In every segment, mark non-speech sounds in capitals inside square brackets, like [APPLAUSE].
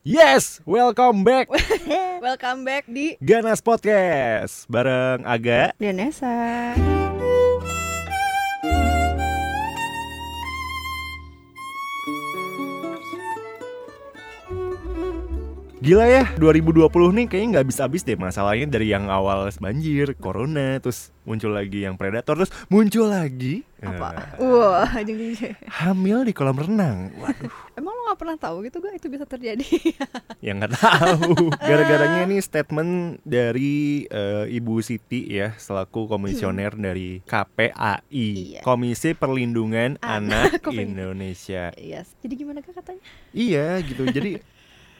Yes, welcome back [LAUGHS] Welcome back di Ganas Podcast bareng Aga. Danesa. Gila ya, 2020 nih kayaknya nggak habis-habis deh masalahnya dari yang awal banjir, corona, terus muncul lagi yang predator, terus muncul lagi Apa? eh, [LAUGHS] Wah, jeng jeng. hamil di kolam renang. Waduh, [LAUGHS] Emang lo gak pernah tahu gitu gak itu bisa terjadi? [LAUGHS] yang nggak tahu. Gara-garanya nih statement dari eh, Ibu Siti ya, selaku komisioner dari KPAI, Iya. Komisi Perlindungan Anak. Anak Indonesia. yes. Jadi gimana kak katanya? Iya gitu. Jadi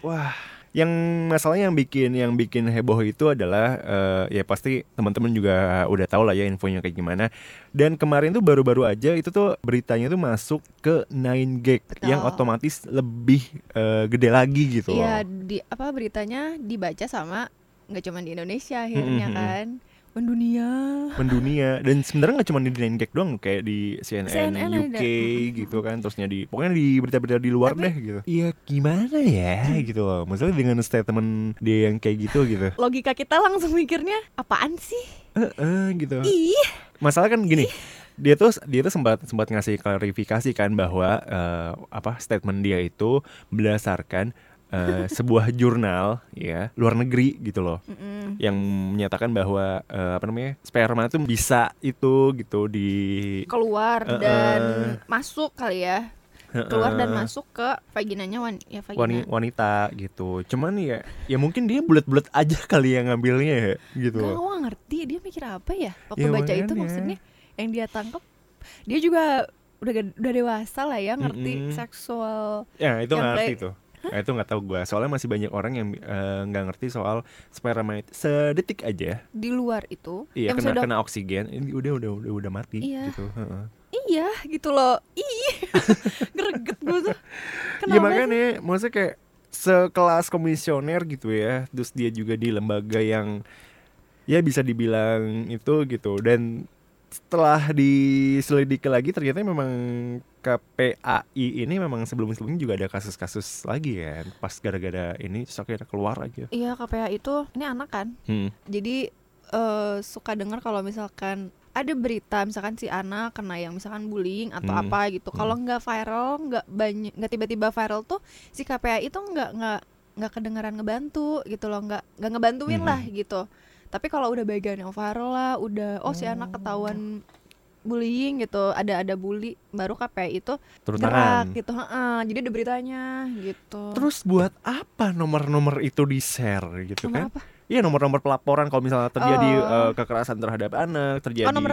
wah, yang masalahnya yang bikin yang bikin heboh itu adalah eh, ya pasti teman-teman juga udah tahu lah ya infonya kayak gimana. Dan kemarin tuh baru-baru aja itu tuh beritanya tuh masuk ke 9gag Betul. yang otomatis lebih eh, gede lagi gitu Iya, loh. di apa beritanya dibaca sama nggak cuma di Indonesia akhirnya Mm-mm. kan, mendunia. mendunia dan sebenarnya nggak cuma di 9gag doang kayak di CNN, CNN UK ada. gitu kan terusnya di pokoknya di berita-berita di luar Tapi- deh gitu. Iya gimana ya gitu loh. Maksudnya dengan statement dia yang kayak gitu gitu. [LAUGHS] Logika kita langsung mikirnya apaan sih? Heeh, gitu. Ih, Masalah kan gini, dia tuh dia tuh sempat sempat ngasih klarifikasi kan bahwa eh, apa statement dia itu berdasarkan eh, sebuah jurnal ya luar negeri gitu loh Mm-mm. yang menyatakan bahwa eh, apa namanya sperma itu bisa itu gitu di keluar Eh, dan eh. masuk kali ya, keluar dan masuk ke vaginanya wan ya wani- vagina. wanita gitu. Cuman ya ya mungkin dia bulat-bulat aja [LAUGHS] kali yang ngambilnya ya gitu. Nggak ngerti dia mikir apa ya waktu Ya, baca itu maksudnya yang dia tangkap dia juga udah udah dewasa lah ya ngerti Mm-mm. seksual Ya itu Yang ngerti play- tuh. Nah, itu nggak tahu gue. Soalnya masih banyak orang yang eh, nggak ngerti soal sperma itu sedetik aja. di luar itu Iya yang kena sudah kena oksigen. Ini udah udah udah udah mati Iya. gitu. heeh. iya gitu loh ih [LAUGHS] greget gue tuh Ya kenapa makanya maksudnya kayak sekelas komisioner gitu ya. Terus dia juga di lembaga yang ya bisa dibilang itu gitu dan setelah diselidiki lagi ternyata memang KPAI ini memang sebelum-sebelumnya juga ada kasus-kasus lagi ya pas gara-gara ini akhirnya keluar aja. Iya KPA itu ini anak kan? Hmm. jadi eh, suka dengar kalau misalkan ada berita misalkan si anak kena yang misalkan bullying atau Hmm. apa gitu. Kalau nggak viral nggak banyak nggak tiba-tiba viral tuh si KPA itu nggak nggak nggak kedengeran ngebantu gitu loh. Nggak nggak ngebantuin Mhm. lah gitu. Tapi kalau udah bagian yang viral lah udah oh si anak ketahuan bullying gitu ada ada bully baru KPI itu turun gerak tangan gitu heeh. jadi ada beritanya gitu terus buat apa nomor-nomor itu di share gitu kan nomor apa iya nomor-nomor pelaporan kalau misalnya terjadi Oh. eh, kekerasan terhadap anak terjadi oh nomor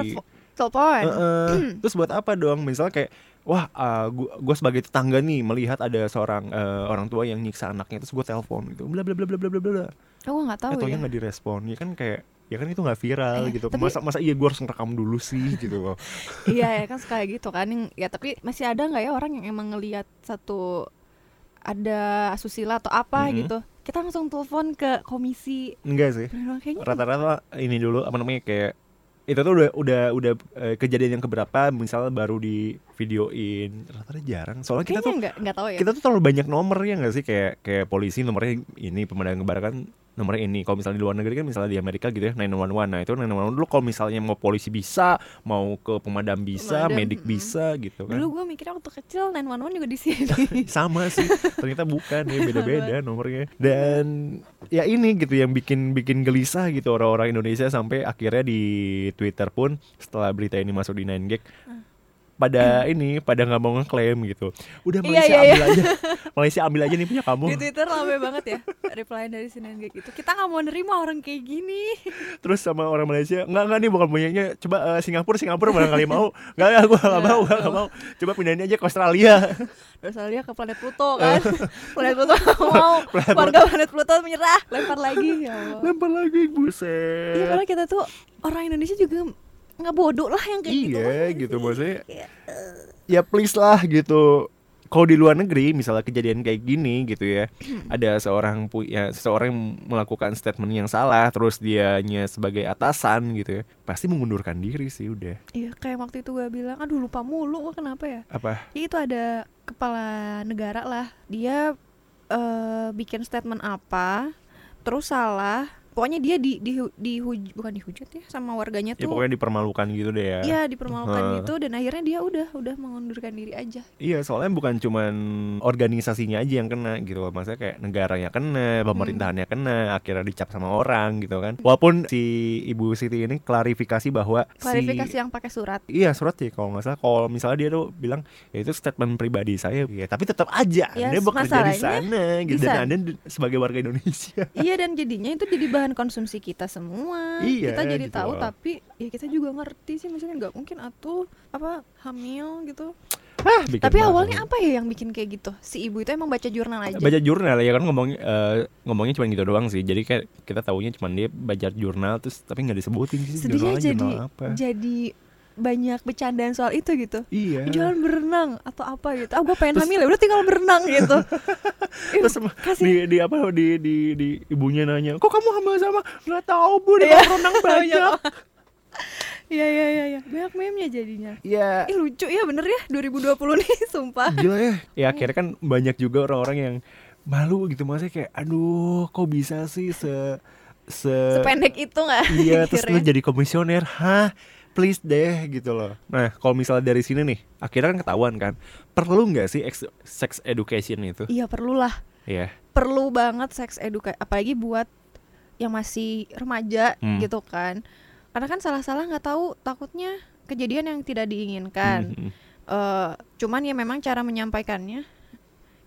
telepon Heeh. terus buat apa dong? Misalnya kayak wah uh, gua, gua sebagai tetangga nih melihat ada seorang eh, orang tua yang nyiksa anaknya terus gue telepon gitu. Bla bla bla bla bla bla bla. Oh gue nggak tahu atau ya. nggak direspon. Ya kan kayak ya kan itu nggak viral Iya, gitu. tapi- masa masa iya gue harus ngerekam dulu sih gitu loh. [LAUGHS] Iya ya kan suka gitu kan. Yang- ya tapi masih ada nggak ya orang yang emang ngelihat satu ada asusila atau apa Mhm. gitu? Kita langsung telepon ke komisi. Enggak sih. Rata-rata ini dulu apa namanya kayak itu tuh udah udah udah eh, kejadian yang keberapa misalnya baru di videoin rata-rata jarang. Soalnya kita kayaknya tuh nggak nggak tahu ya. kita tuh terlalu banyak nomor ya nggak sih? Kayak kayak polisi nomornya ini pemadam kebakaran nomornya ini. Kalau misalnya di luar negeri kan misalnya di Amerika gitu ya 911 nah itu 911 dulu kalau misalnya mau polisi bisa mau ke pemadam bisa Pemadam, medik mm-mm. bisa gitu kan. Dulu gue mikirnya waktu kecil 911 juga di sini. [LAUGHS] Sama sih ternyata bukan ya beda-beda nomornya. Dan ya ini gitu yang bikin bikin gelisah gitu orang-orang Indonesia sampai akhirnya di Twitter pun setelah berita ini masuk di 9gag pada ini pada nggak mau ngeklaim gitu. Udah Iya, Malaysia iya, iya. ambil aja Malaysia ambil aja nih punya kamu. Di Twitter rame banget ya reply dari sini kayak gitu kita nggak mau nerima orang kayak gini. Terus sama orang Malaysia nggak nggak nih bukan punyanya. Coba eh, Singapura Singapura barangkali mau. Nggak ya gue nggak mau gue nggak mau. Coba pindahin aja ke Australia. Dia ke planet Pluto kan? [LAUGHS] Planet Pluto mau. Warga planet Pluto menyerah. Lempar lagi ya Allah. Lempar lagi Iya buset padahal kita tuh orang Indonesia juga nggak bodoh lah yang kayak gitu iya gitu maksudnya Kayak, [LAUGHS] ya please lah gitu. Kalau di luar negeri misalnya kejadian kayak gini gitu ya ada seorang pu ya seseorang yang melakukan statement yang salah terus dianya sebagai atasan gitu ya pasti mengundurkan diri sih udah. Iya kayak waktu itu gue bilang aduh lupa mulu kenapa ya. Apa? Ya itu ada kepala negara lah. Dia eh, bikin statement apa terus salah pokoknya dia di di dihuj bukan dihujat ya sama warganya Ya tuh pokoknya dipermalukan gitu deh ya. Iya dipermalukan Heeh. gitu dan akhirnya dia udah udah mengundurkan diri aja. Iya, soalnya bukan cuman organisasinya aja yang kena gitu. Maksudnya kayak negaranya kena, pemerintahannya kena, akhirnya dicap sama orang gitu kan. Walaupun si Ibu Siti ini klarifikasi bahwa Klarifikasi si yang pakai surat. Iya surat sih kalau nggak salah kalau misalnya dia tuh bilang ya itu statement pribadi saya ya tapi tetap aja Ya, anda bekerja di sana gitu di dan anda di- sebagai warga Indonesia iya dan jadinya itu jadi bahan konsumsi kita semua. Iya, kita jadi gitu tahu loh. tapi ya kita juga ngerti sih maksudnya nggak mungkin atuh apa hamil gitu. ah, bikin tapi malu. awalnya apa ya yang bikin kayak gitu? Si ibu itu emang baca jurnal aja. baca jurnal ya kan ngomong eh, ngomongnya cuma gitu doang sih jadi kayak kita taunya cuma dia baca jurnal terus tapi nggak disebutin sih Sedihnya jadi apa jadi banyak bercandaan soal itu gitu. iya Jangan berenang atau apa gitu. Ah gue pengen hamil ya udah tinggal berenang gitu. [LAUGHS] Terus kasih di, di apa di, di di ibunya nanya kok kamu hamil sama nggak tahu bu di Iya. kolam renang [LAUGHS] banyak [LAUGHS] Iya iya iya iya. Banyak meme-nya jadinya. ya Ih lucu ya bener ya 2020 nih sumpah. gila ya ya akhirnya kan banyak juga orang-orang yang malu gitu maksudnya kayak aduh kok bisa sih se se Sependek itu nggak? iya terus lu jadi komisioner hah please deh gitu loh nah kalau misalnya dari sini nih akhirnya kan ketahuan kan perlu nggak sih ex- sex education itu Iya perlulah. ya Perlu banget seks edukasi apalagi buat yang masih remaja Hmm. gitu kan. Karena kan salah-salah nggak tahu takutnya kejadian yang tidak diinginkan. Hmm, Eh, cuman ya memang cara menyampaikannya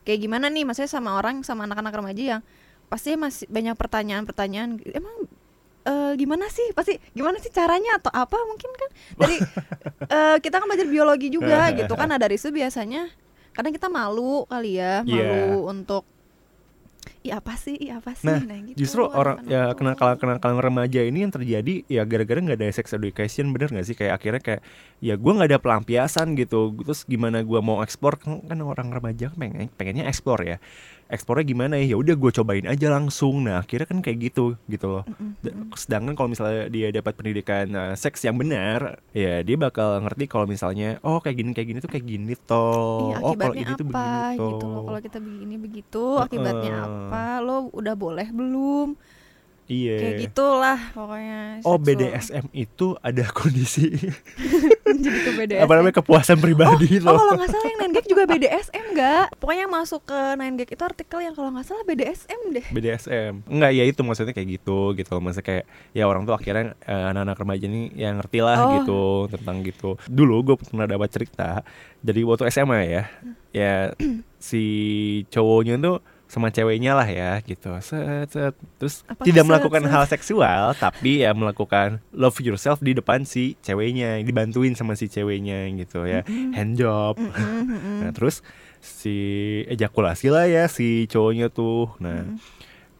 kayak gimana nih maksudnya sama orang sama anak-anak remaja yang pasti masih banyak pertanyaan-pertanyaan emang eh, gimana sih? Pasti gimana sih caranya atau apa mungkin kan? [LAUGHS] Dari eh, kita kan belajar biologi juga [LAUGHS] gitu kan. Nah dari itu biasanya kadang kita malu kali ya malu Iya. untuk Ih apa sih, ih apa sih, Nah, gitu, Justru orang ya tuh. kenakalan kenakalan remaja ini yang terjadi ya gara-gara nggak ada sex education bener nggak sih? Kayak akhirnya kayak ya gua nggak ada pelampiasan gitu. Terus gimana gua mau explore? Kan, kan orang remaja kan pengen pengennya explore ya eksplornya gimana ya ya udah gue cobain aja langsung nah akhirnya kan kayak gitu gitu loh sedangkan kalau misalnya dia dapat pendidikan uh, seks yang benar ya dia bakal ngerti kalau misalnya oh kayak gini kayak gini tuh kayak gini toh Iya, oh kalau ini tuh begini toh gitu loh. Kalau kita begini begitu, akibatnya Heeh. apa? Lo udah boleh belum? Iya Kayak gitulah pokoknya. Oh seksual. BDSM itu ada kondisi [LAUGHS] Jadi ke BDSM. apa namanya kepuasan pribadi Oh loh. kalau nggak salah yang 9gag juga BDSM nggak? Pokoknya yang masuk ke 9gag itu artikel yang kalau nggak salah BDSM deh. BDSM enggak ya itu maksudnya kayak gitu gitu loh maksudnya kayak ya orang tuh akhirnya eh, anak-anak remaja ini yang ngerti lah Oh. gitu tentang gitu dulu gue pernah dapat cerita jadi waktu SMA ya ya [CLEARS THROAT] si cowoknya tuh sama ceweknya lah ya gitu set, set. terus Apa tidak set, melakukan set? hal seksual tapi ya melakukan love yourself di depan si ceweknya dibantuin sama si ceweknya gitu ya hand job mm-mm. [LAUGHS] Nah terus si ejakulasi lah ya si cowoknya tuh Nah Mm.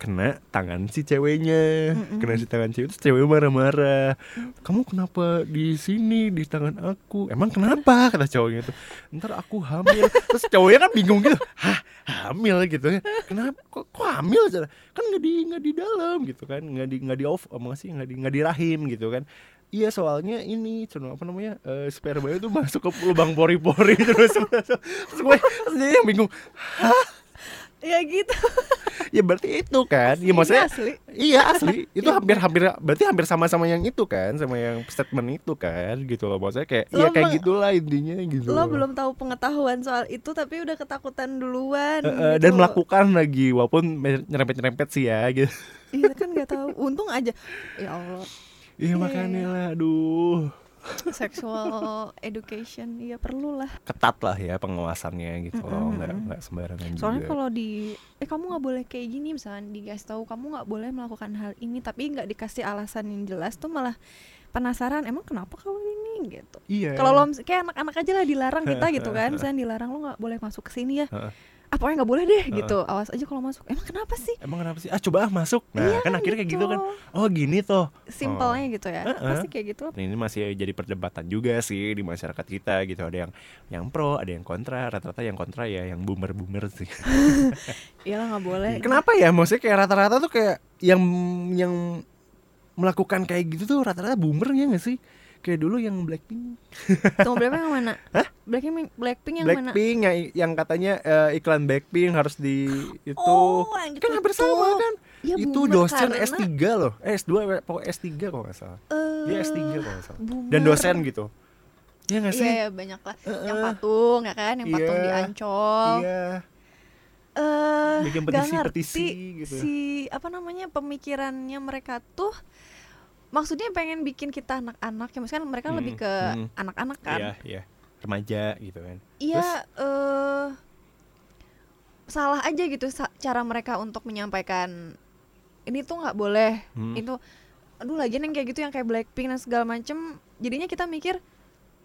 Kena tangan si ceweknya Mm-mm. Kena si tangan cewek Terus cewek marah-marah Kamu kenapa di sini di tangan aku Emang kenapa kata cowoknya tuh Ntar aku hamil Terus cowoknya kan bingung gitu Hah hamil gitu ya Kenapa kok, kok hamil Cara? Kan nggak di nggak di dalam gitu kan nggak di nggak di off apa sih nggak di nggak di rahim gitu kan Iya soalnya ini cuma apa namanya eh, sperma itu masuk ke lubang pori-pori terus terus gue terus dia yang bingung Ya gitu. [LAUGHS] ya berarti itu kan ya maksudnya asli. iya asli [LAUGHS] itu Ya, hampir hampir berarti hampir sama-sama yang itu kan sama yang statement itu kan gitu loh maksudnya kayak Lo ya kayak gitulah intinya gitu Lo belum tahu pengetahuan soal itu tapi udah ketakutan duluan. Eh, gitu dan melakukan lagi walaupun nyerempet-nyerempet sih ya gitu Iya kan nggak tahu. Untung aja. Ya Allah. iya Iya, makanya lah aduh Sexual education iya perlu lah. ketat lah ya pengawasannya gitu loh Mm-mm, nggak mm-mm. nggak sembarangan Soalnya juga kalau di eh kamu nggak boleh kayak gini misalnya dikasih tahu kamu nggak boleh melakukan hal ini tapi nggak dikasih alasan yang jelas tuh malah penasaran emang kenapa kalau ini gitu. iya Kalau lo kayak anak-anak aja lah dilarang kita gitu kan, [LAUGHS] misalnya dilarang lo nggak boleh masuk ke sini ya. Ah pokoknya nggak boleh deh gitu. Awas aja kalau masuk. Emang kenapa sih? emang kenapa sih ah coba ah masuk nah Iya, kan akhirnya kayak gitu kan oh gini toh Simpelnya gitu ya. Heeh. Pasti kayak gitu. Nah, ini masih jadi perdebatan juga sih di masyarakat kita gitu ada yang yang pro ada yang kontra rata-rata yang kontra ya yang boomer boomer sih [LAUGHS] Iyalah nggak boleh. kenapa ya maksudnya kayak rata-rata tuh kayak yang yang melakukan kayak gitu tuh rata-rata boomer ya nggak sih kayak dulu yang Blackpink [LAUGHS] Tunggu Blackpink yang mana? Blackpink Blackpink yang mana? Blackpink yang yang katanya eh, iklan Blackpink harus di itu Oh, kan hampir sama kan Ya, itu dosen karena, S3 loh eh S2 pokoknya S3 kalau nggak salah eh, dia S3 kalau nggak salah boomer. dan dosen gitu Iya nggak sih Iya, iya, banyak lah. Heeh. Yang patung ya kan, yang patung Iya. di Ancol. iya Eh, Bikin nggak petisi-petisi ngerti gitu. Si apa namanya pemikirannya mereka tuh maksudnya pengen bikin kita anak-anak ya maksudnya kan mereka Hmm, lebih ke hmm. anak-anak kan. iya iya remaja gitu kan Iya, eh salah aja gitu sa- cara mereka untuk menyampaikan ini tuh nggak boleh. Hmm. Itu aduh lagian yang kayak gitu yang kayak Blackpink dan segala macem jadinya kita mikir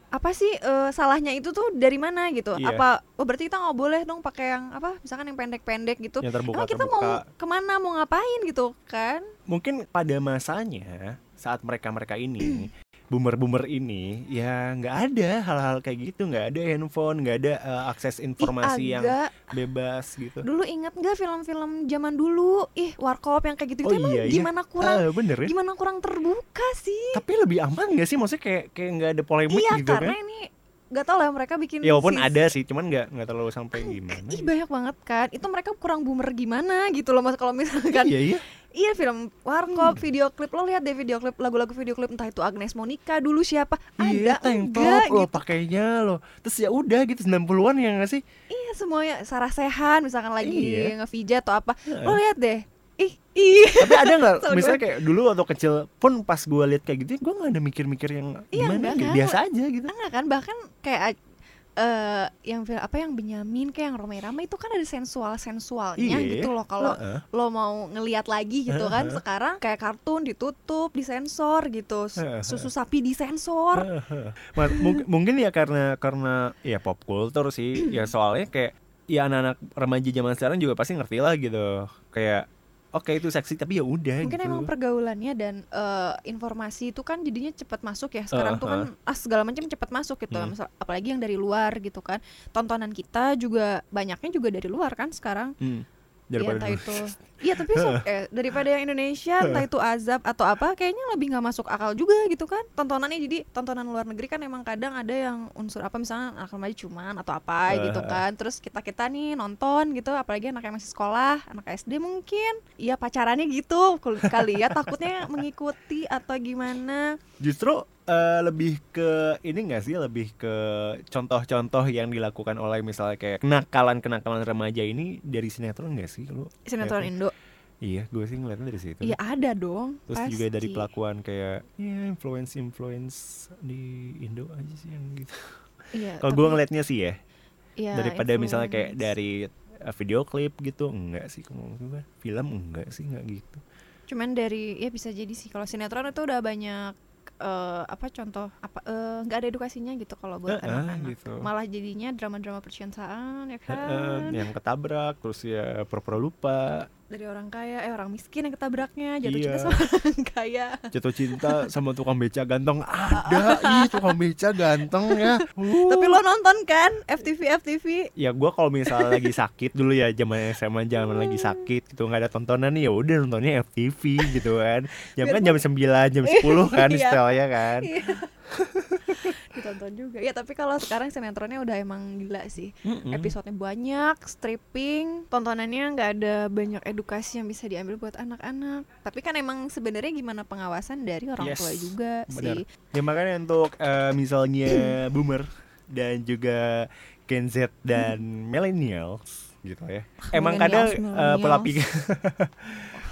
apa sih eh, salahnya itu tuh dari mana gitu? Iya. Apa oh berarti kita nggak boleh dong pakai yang apa misalkan yang pendek-pendek gitu? yang terbuka Emang kita terbuka mau ke mana mau ngapain gitu kan? mungkin pada masanya saat mereka mereka ini [CLEARS THROAT] boomer-boomer ini ya nggak ada hal-hal kayak gitu. Nggak ada handphone nggak ada eh, akses Ih, informasi yang agak. bebas gitu. Dulu inget nggak film-film zaman dulu? Ih warkop yang kayak gitu Oh itu emang iya, iya. gimana kurang Ah, bener ya. gimana kurang terbuka sih? tapi lebih aman nggak sih? Maksudnya kayak kayak nggak ada polemik iya gitu karena kan? ini nggak tau lah mereka bikin ya walaupun si- ada sih cuman nggak nggak terlalu sampai gimana ih banyak banget kan. Itu mereka kurang boomer gimana gitu loh mas. Kalau misalkan iya iya iya film warkop video klip. Lo lihat deh video klip lagu-lagu video klip entah itu Agnes Monica dulu siapa? Iya ada? Enggak gitu. pakainya loh terus ya udah gitu 90-an ya nggak sih? Iya semuanya. Sarah Sehan misalkan lagi Iya. ngevijat atau apa. Heeh. lo lihat deh. Ih ih tapi ada nggak? [LAUGHS] Misalnya kayak dulu waktu kecil pun pas gue lihat kayak gitu gue nggak ada mikir-mikir yang Iya, gimana enggak gitu. biasa aja gitu. Enggak kan? Bahkan kayak eh yang film apa yang Benyamin kayak yang Romai Rama itu kan ada sensual sensualnya Iya. gitu loh kalau Heeh. lo mau ngeliat lagi gitu kan. Heeh. sekarang kayak kartun ditutup disensor gitu. Susu sapi disensor. Ma- mung- mungkin ya karena karena ya pop culture sih. Ya soalnya kayak ya anak-anak remaja zaman sekarang juga pasti ngerti lah gitu. Kayak oke itu seksi tapi ya udah mungkin gitu. emang pergaulannya dan eh, informasi itu kan jadinya cepat masuk ya. Sekarang tuh kan ah segala macam cepat masuk gitu. Hmm. Misal- apalagi yang dari luar gitu kan. Tontonan kita juga banyaknya juga dari luar kan sekarang. Hmm, daripada entah dulu. itu. [LAUGHS] Iya tapi so- eh, daripada yang Indonesia entah itu azab atau apa kayaknya lebih nggak masuk akal juga gitu kan. Tontonannya jadi tontonan luar negeri kan emang kadang ada yang unsur apa misalnya anak remaja cuman atau apa gitu Eh. kan. Terus kita kita nih nonton gitu apalagi anak yang masih sekolah anak SD mungkin. Iya pacarannya gitu. Kali ya takutnya mengikuti atau gimana. Justru eh, lebih ke ini gak sih? Lebih ke contoh-contoh yang dilakukan oleh misalnya kayak kenakalan-kenakalan remaja ini dari sinetron gak sih lu? Sinetron Lihatnya? Indo. Iya gue sih ngeliatnya dari situ. Iya ada dong. Terus juga dari pasti. pelakuan kayak ya influence influence di Indo aja sih yang gitu. Iya, kalau gue ngeliatnya sih ya iya, daripada misalnya kayak influence. dari uh, video klip gitu enggak sih. Kalau gue film enggak sih enggak gitu. Cuman dari ya bisa jadi sih kalau sinetron itu udah banyak eh, apa contoh apa eh, nggak ada edukasinya gitu kalau buat anak-anak. gitu. malah jadinya drama-drama percintaan ya kan? yang ketabrak terus ya pura-pura lupa dari orang kaya eh orang miskin yang ketabraknya jatuh cinta Iya. sama [LAUGHS] orang kaya jatuh cinta sama tukang beca ganteng [LAUGHS] ada ih tukang beca ganteng ya Uh. [LAUGHS] tapi lo nonton kan FTV FTV ya gua kalau misalnya lagi sakit dulu ya zaman SMA zaman lagi sakit gitu nggak ada tontonan nih ya udah nontonnya FTV gitu kan jam kan jam 9 jam 10 kan Iya. istilahnya kan Iya. [LAUGHS] ditonton juga ya tapi kalau sekarang sinetronnya udah emang gila sih Mm-mm. episodenya banyak stripping tontonannya nggak ada banyak edukasi yang bisa diambil buat anak-anak tapi kan emang sebenarnya gimana pengawasan dari orang Yes, tua juga benar. sih Ya makanya untuk eh, misalnya [CLEARS THROAT] boomer dan juga Gen Z dan [CLEARS THROAT] millennials gitu ya. Emang kadang eh, pola pikir [LAUGHS]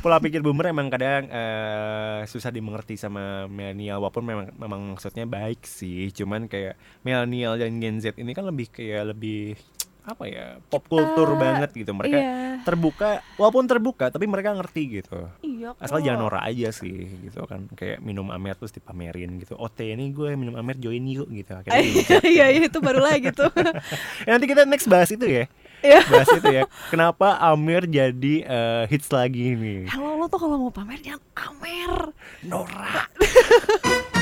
pola pikir boomer emang kadang eh, susah dimengerti sama milenial walaupun memang memang maksudnya baik sih. Cuman kayak milenial dan Gen Z ini kan lebih kayak lebih apa ya pop culture Kita- banget gitu mereka iya. terbuka walaupun terbuka tapi mereka ngerti gitu. Iya asal kok. jangan norak aja sih gitu kan. Kayak minum amer terus dipamerin gitu. Oh teh ini gue minum amer join yuk gitu. Akhirnya [LAUGHS] iya iya itu baru lah gitu [LAUGHS] Ya, nanti kita next bahas itu ya. Iya. bahas itu ya. Kenapa amer jadi eh, hits lagi nih? Halo lo tuh kalau mau pamer jangan pamer. Norak [LAUGHS]